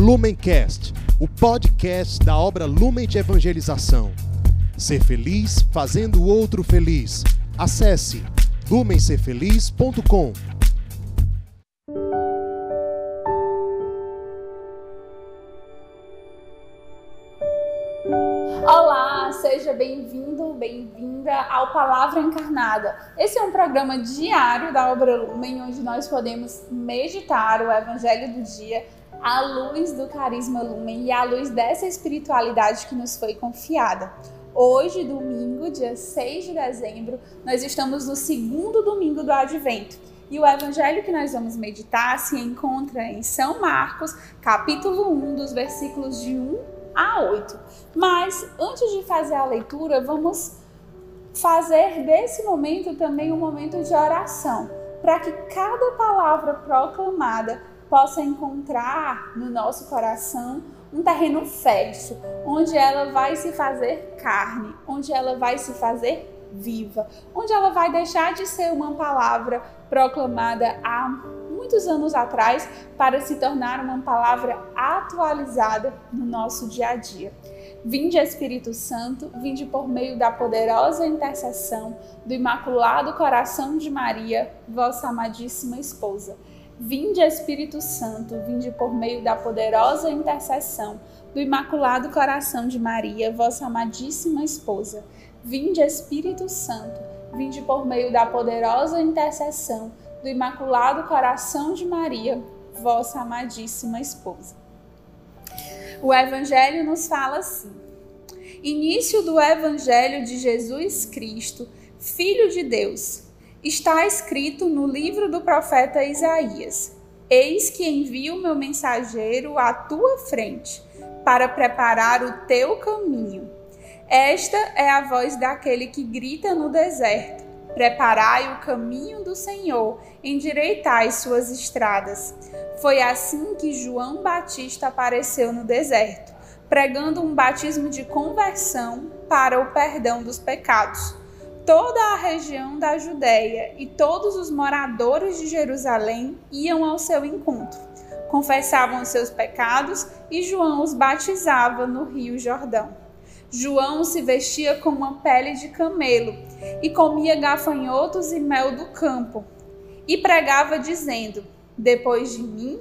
Lumencast, o podcast da obra Lumen de Evangelização. Ser feliz fazendo o outro feliz. Acesse lumencerfeliz.com. Olá, seja bem-vindo, bem-vinda ao Palavra Encarnada. Esse é um programa diário da Obra Lumen, onde nós podemos meditar o Evangelho do dia à luz do carisma Lumen e à luz dessa espiritualidade que nos foi confiada. Hoje, domingo, dia 6 de dezembro, nós estamos no segundo domingo do Advento. E o evangelho que nós vamos meditar se encontra em São Marcos, capítulo 1, dos versículos de 1 a 8. Mas antes de fazer a leitura, vamos fazer desse momento também um momento de oração, para que cada palavra proclamada possa encontrar no nosso coração um terreno fértil, onde ela vai se fazer carne, onde ela vai se fazer viva, onde ela vai deixar de ser uma palavra proclamada há muitos anos atrás para se tornar uma palavra atualizada no nosso dia a dia. Vinde Espírito Santo, vinde por meio da poderosa intercessão do Imaculado Coração de Maria, vossa amadíssima esposa. Vinde Espírito Santo, vinde por meio da poderosa intercessão do Imaculado Coração de Maria, vossa amadíssima esposa. Vinde Espírito Santo, vinde por meio da poderosa intercessão do Imaculado Coração de Maria, vossa amadíssima esposa. O Evangelho nos fala assim: Início do Evangelho de Jesus Cristo, Filho de Deus. Está escrito no livro do profeta Isaías: Eis que envio meu mensageiro à tua frente, para preparar o teu caminho. Esta é a voz daquele que grita no deserto: Preparai o caminho do Senhor, endireitai suas estradas. Foi assim que João Batista apareceu no deserto, pregando um batismo de conversão para o perdão dos pecados. Toda a região da Judéia e todos os moradores de Jerusalém iam ao seu encontro, confessavam os seus pecados e João os batizava no Rio Jordão. João se vestia com uma pele de camelo e comia gafanhotos e mel do campo, e pregava dizendo: Depois de mim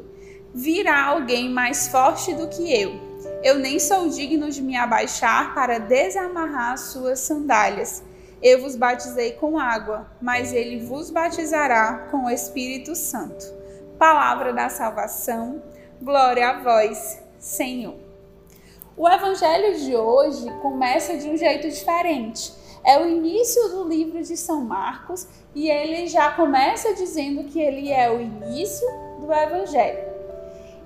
virá alguém mais forte do que eu. Eu nem sou digno de me abaixar para desamarrar suas sandálias. Eu vos batizei com água, mas ele vos batizará com o Espírito Santo. Palavra da salvação, glória a vós, Senhor. O evangelho de hoje começa de um jeito diferente. É o início do livro de São Marcos e ele já começa dizendo que ele é o início do evangelho.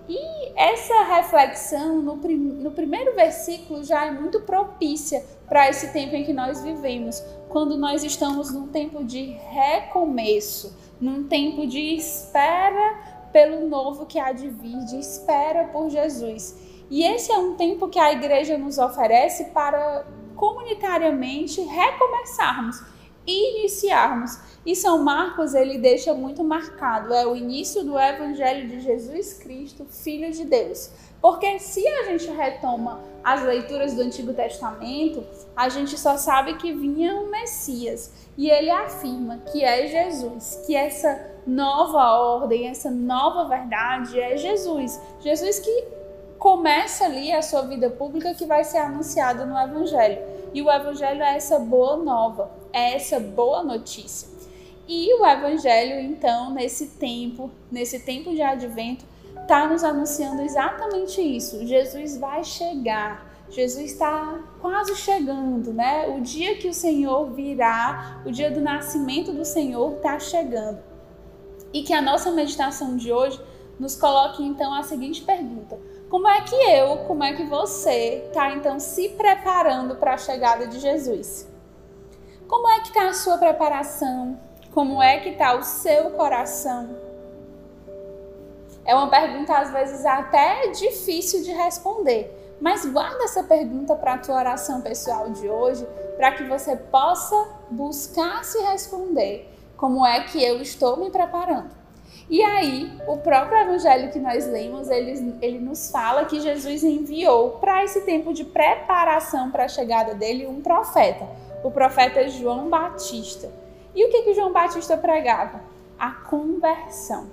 E essa reflexão no, prim no primeiro versículo já é muito propícia para esse tempo em que nós vivemos, quando nós estamos num tempo de recomeço, num tempo de espera pelo novo que há de vir, de espera por Jesus. E esse é um tempo que a igreja nos oferece para comunitariamente recomeçarmos, iniciarmos. E São Marcos ele deixa muito marcado, é o início do evangelho de Jesus Cristo, filho de Deus. Porque se a gente retoma as leituras do Antigo Testamento, a gente só sabe que vinha um Messias. E ele afirma que é Jesus, que essa nova ordem, essa nova verdade é Jesus. Jesus que começa ali a sua vida pública que vai ser anunciada no Evangelho. E o Evangelho é essa boa nova, essa boa notícia. E o Evangelho, então, nesse tempo, nesse tempo de advento, está nos anunciando exatamente isso. Jesus vai chegar. Jesus está quase chegando, né? O dia que o Senhor virá, o dia do nascimento do Senhor está chegando. E que a nossa meditação de hoje nos coloque então a seguinte pergunta: como é que eu, como é que você está então se preparando para a chegada de Jesus? Como é que está a sua preparação? Como é que está o seu coração? É uma pergunta às vezes até difícil de responder, mas guarda essa pergunta para a tua oração pessoal de hoje, para que você possa buscar se responder. Como é que eu estou me preparando? E aí, o próprio evangelho que nós lemos, ele, ele nos fala que Jesus enviou para esse tempo de preparação para a chegada dele um profeta, o profeta João Batista. E o que, que João Batista pregava? A conversão.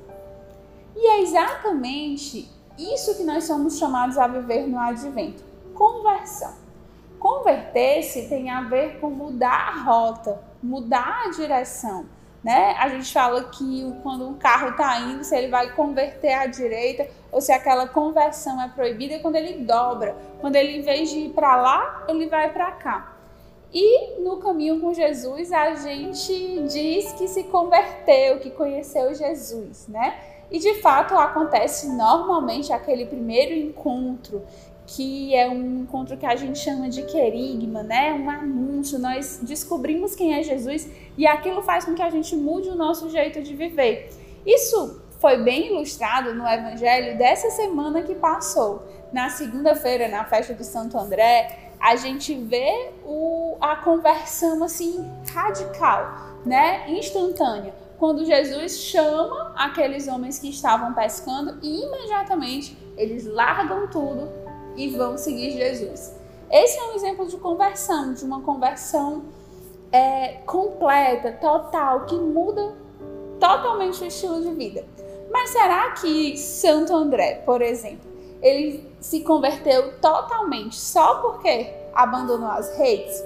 E é exatamente isso que nós somos chamados a viver no advento: conversão. Converter-se tem a ver com mudar a rota, mudar a direção né? A gente fala que quando um carro está indo, se ele vai converter à direita ou se aquela conversão é proibida, é quando ele dobra. Quando ele, em vez de ir para lá, ele vai para cá. E no caminho com Jesus, a gente diz que se converteu, que conheceu Jesus, né? E de fato acontece normalmente aquele primeiro encontro que é um encontro que a gente chama de querigma, né? Um anúncio. Nós descobrimos quem é Jesus e aquilo faz com que a gente mude o nosso jeito de viver. Isso foi bem ilustrado no evangelho dessa semana que passou. Na segunda-feira, na festa do Santo André, a gente vê o, a conversão assim radical, né? Instantânea. Quando Jesus chama aqueles homens que estavam pescando e imediatamente eles largam tudo e vão seguir Jesus. Esse é um exemplo de conversão, de uma conversão é, completa, total, que muda totalmente o estilo de vida. Mas será que Santo André, por exemplo, ele se converteu totalmente só porque abandonou as redes?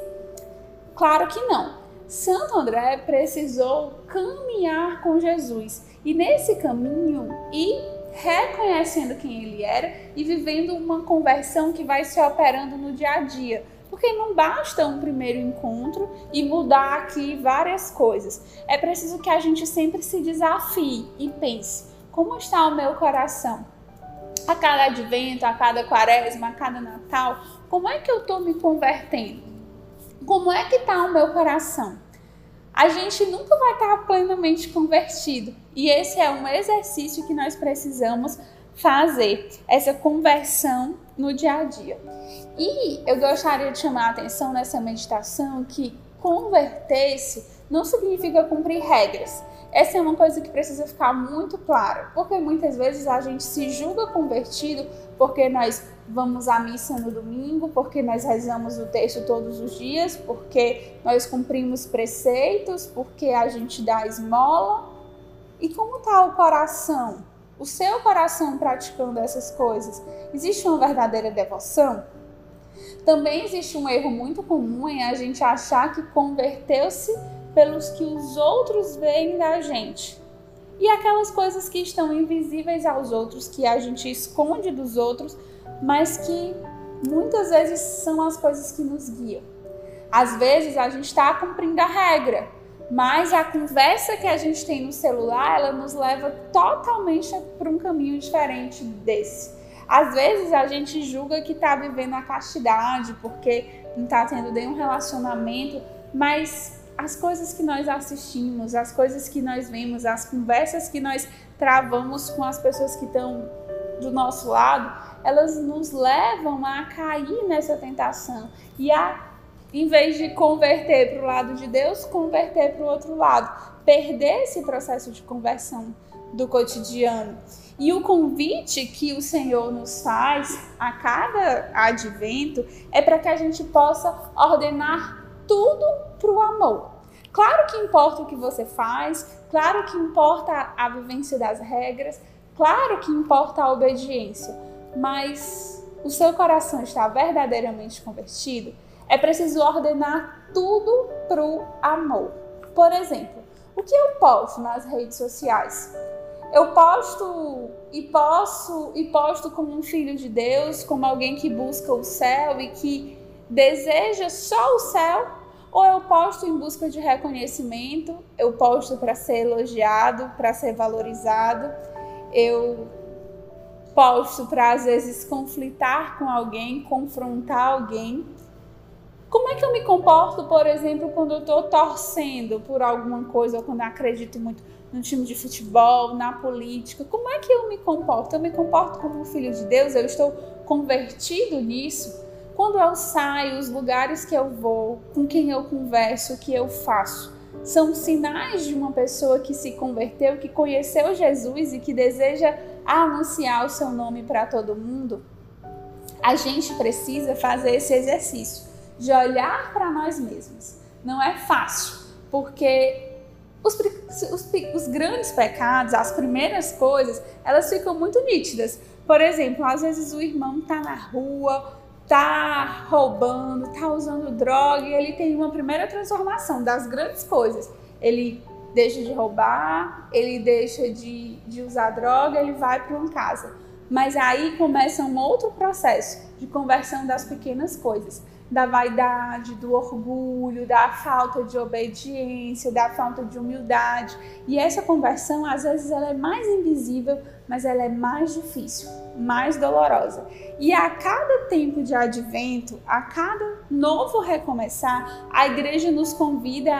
Claro que não. Santo André precisou caminhar com Jesus e nesse caminho ir reconhecendo quem ele era e vivendo uma conversão que vai se operando no dia a dia. Porque não basta um primeiro encontro e mudar aqui várias coisas. É preciso que a gente sempre se desafie e pense: como está o meu coração? A cada advento, a cada quaresma, a cada Natal, como é que eu estou me convertendo? Como é que está o meu coração? a gente nunca vai estar plenamente convertido. E esse é um exercício que nós precisamos fazer, essa conversão no dia a dia. E eu gostaria de chamar a atenção nessa meditação que converter-se não significa cumprir regras. Essa é uma coisa que precisa ficar muito clara, porque muitas vezes a gente se julga convertido porque nós vamos à missa no domingo, porque nós rezamos o texto todos os dias, porque nós cumprimos preceitos, porque a gente dá esmola. E como está o coração? O seu coração praticando essas coisas? Existe uma verdadeira devoção? Também existe um erro muito comum em a gente achar que converteu-se pelos que os outros veem da gente. E aquelas coisas que estão invisíveis aos outros, que a gente esconde dos outros, mas que muitas vezes são as coisas que nos guiam. Às vezes a gente está cumprindo a regra, mas a conversa que a gente tem no celular, ela nos leva totalmente para um caminho diferente desse. Às vezes a gente julga que está vivendo a castidade porque não está tendo nenhum relacionamento, mas as coisas que nós assistimos, as coisas que nós vemos, as conversas que nós travamos com as pessoas que estão do nosso lado, elas nos levam a cair nessa tentação e a, em vez de converter para o lado de Deus, converter para o outro lado, perder esse processo de conversão do cotidiano. E o convite que o Senhor nos faz a cada advento é para que a gente possa ordenar tudo para o amor. Claro que importa o que você faz, claro que importa a vivência das regras, claro que importa a obediência, mas o seu coração está verdadeiramente convertido, é preciso ordenar tudo para o amor. Por exemplo, o que eu posto nas redes sociais? Eu posto e posso e posto como um filho de Deus, como alguém que busca o céu e que deseja só o céu, ou eu posto em busca de reconhecimento, eu posto para ser elogiado, para ser valorizado, eu posto para às vezes conflitar com alguém, confrontar alguém. Como é que eu me comporto, por exemplo, quando eu estou torcendo por alguma coisa, ou quando eu acredito muito no time de futebol, na política? Como é que eu me comporto? Eu me comporto como um filho de Deus? Eu estou convertido nisso? Quando eu saio, os lugares que eu vou, com quem eu converso, o que eu faço, São sinais de uma pessoa que se converteu, que conheceu Jesus e que deseja anunciar o seu nome para todo mundo? A gente precisa fazer esse exercício de olhar para nós mesmos. Não é fácil, porque os, os, os, grandes pecados, as primeiras coisas, elas ficam muito nítidas. Por exemplo, às vezes o irmão está na rua, tá roubando, tá usando droga e ele tem uma primeira transformação das grandes coisas. Ele deixa de roubar, ele deixa de, de usar droga, ele vai para uma casa. Mas aí começa um outro processo de conversão das pequenas coisas da vaidade, do orgulho, da falta de obediência, da falta de humildade. E essa conversão, às vezes, ela é mais invisível, mas ela é mais difícil, mais dolorosa. E a cada tempo de advento, a cada novo recomeçar, a igreja nos convida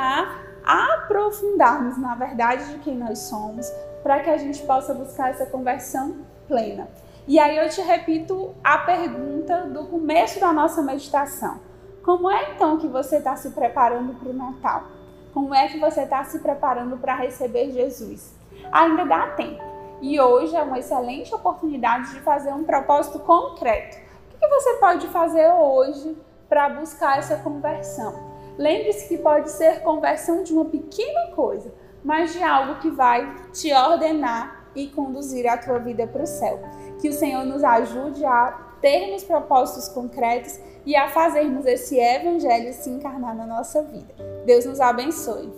a aprofundarmos na verdade de quem nós somos, para que a gente possa buscar essa conversão plena. E aí eu te repito a pergunta do começo da nossa meditação. Como é então que você está se preparando para o Natal? Como é que você está se preparando para receber Jesus? Ainda dá tempo. E hoje é uma excelente oportunidade de fazer um propósito concreto. O que você pode fazer hoje para buscar essa conversão? Lembre-se que pode ser conversão de uma pequena coisa, mas de algo que vai te ordenar e conduzir a tua vida para o céu. Que o Senhor nos ajude a termos propósitos concretos e a fazermos esse evangelho se encarnar na nossa vida. Deus nos abençoe.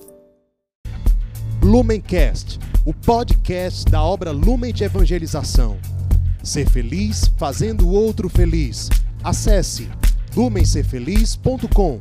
Lumencast, o podcast da obra Lumen de Evangelização. Ser feliz fazendo o outro feliz. Acesse lumencerfeliz.com.